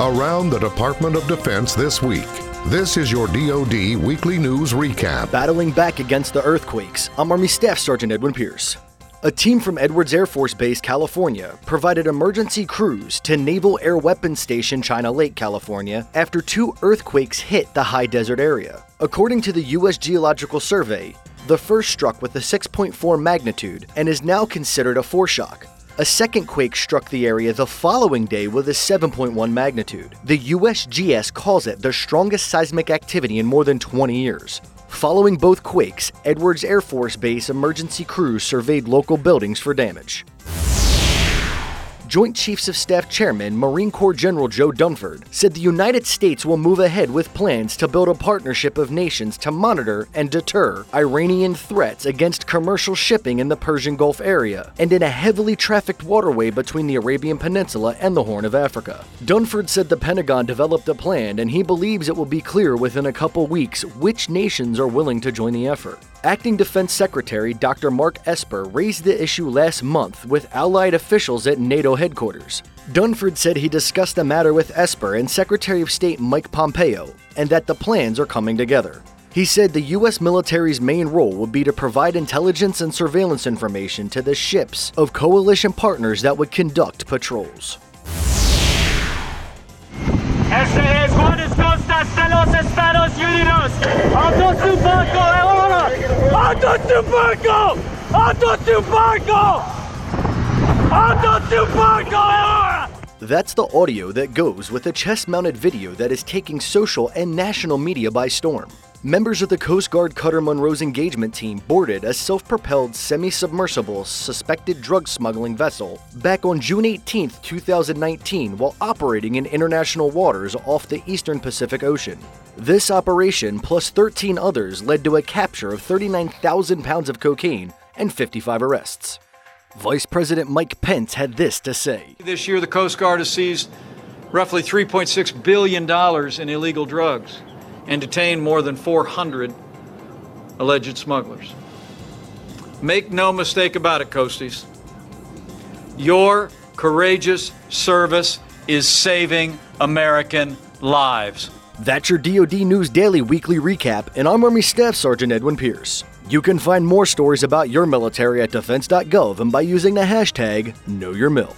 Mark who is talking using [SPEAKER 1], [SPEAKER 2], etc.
[SPEAKER 1] Around the Department of Defense this week. This is your DoD Weekly News Recap.
[SPEAKER 2] Battling back against the earthquakes, I'm Army Staff Sergeant Edwin Pierce. A team from Edwards Air Force Base, California, provided emergency crews to Naval Air Weapons Station, China Lake, California, after two earthquakes hit the high desert area. According to the U.S. Geological Survey, the first struck with a 6.4 magnitude and is now considered a foreshock. A second quake struck the area the following day with a 7.1 magnitude. The USGS calls it the strongest seismic activity in more than 20 years. Following both quakes, Edwards Air Force Base emergency crews surveyed local buildings for damage. Joint Chiefs of Staff Chairman Marine Corps General Joe Dunford said the United States will move ahead with plans to build a partnership of nations to monitor and deter Iranian threats against commercial shipping in the Persian Gulf area and in a heavily trafficked waterway between the Arabian Peninsula and the Horn of Africa. Dunford said the Pentagon developed a plan and he believes it will be clear within a couple weeks which nations are willing to join the effort. Acting Defense Secretary Dr. Mark Esper raised the issue last month with Allied officials at NATO headquarters. Dunford said he discussed the matter with Esper and Secretary of State Mike Pompeo, and that the plans are coming together. He said the U.S. military's main role would be to provide intelligence and surveillance information to the ships of coalition partners that would conduct patrols.
[SPEAKER 3] De los Estados Unidos. Su barco su barco. Su barco. Su barco.
[SPEAKER 2] That's the audio that goes with a chest mounted video that is taking social and national media by storm. Members of the Coast Guard Cutter Munro's engagement team boarded a self propelled semi submersible suspected drug smuggling vessel back on June 18, 2019, while operating in international waters off the eastern Pacific Ocean. This operation, plus 13 others, led to a capture of 39,000 pounds of cocaine and 55 arrests. Vice President Mike Pence had this to say
[SPEAKER 4] This year, the Coast Guard has seized roughly $3.6 billion in illegal drugs and detained more than 400 alleged smugglers. Make no mistake about it, Coasties. Your courageous service is saving American lives.
[SPEAKER 2] That's your DoD News Daily Weekly Recap, and I'm Army Staff Sergeant Edwin Pierce. You can find more stories about your military at defense.gov and by using the hashtag KnowYourMil.